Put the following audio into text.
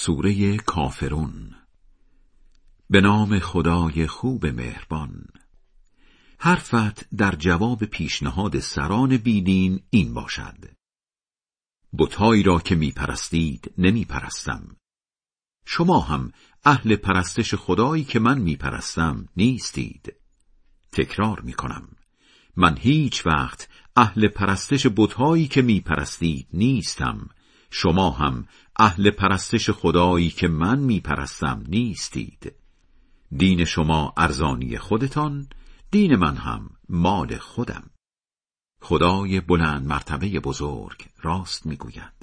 سوره کافرون. به نام خدای خوب مهربان. حرفت در جواب پیشنهاد سران بیدین این باشد. بتهایی را که میپرستید نمیپرستم. شما هم اهل پرستش خدایی که من میپرستم نیستید. تکرار می‌کنم. من هیچ وقت اهل پرستش بتهایی که میپرستید نیستم. شما هم اهل پرستش خدایی که من میپرستم نیستید. دین شما ارزانی خودتان دین من هم مال خودم. خدای بلند مرتبه بزرگ راست می‌گوید.